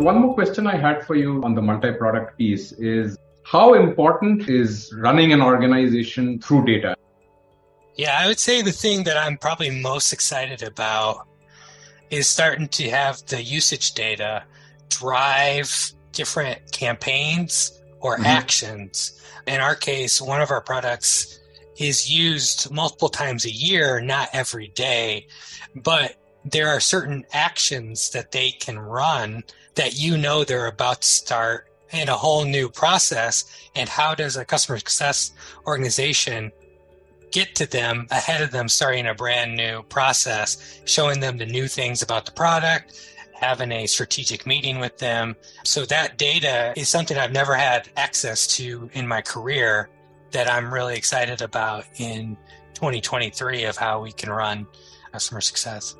one more question I had for you on the multi-product piece is how important is running an organization through data? Yeah, I would say the thing that I'm probably most excited about is starting to have the usage data drive different campaigns or mm-hmm. actions. In our case, one of our products is used multiple times a year, not every day, but there are certain actions that they can run that you know they're about to start in a whole new process. And how does a customer success organization get to them ahead of them starting a brand new process, showing them the new things about the product, having a strategic meeting with them. So that data is something I've never had access to in my career that I'm really excited about in 2023 of how we can run customer success.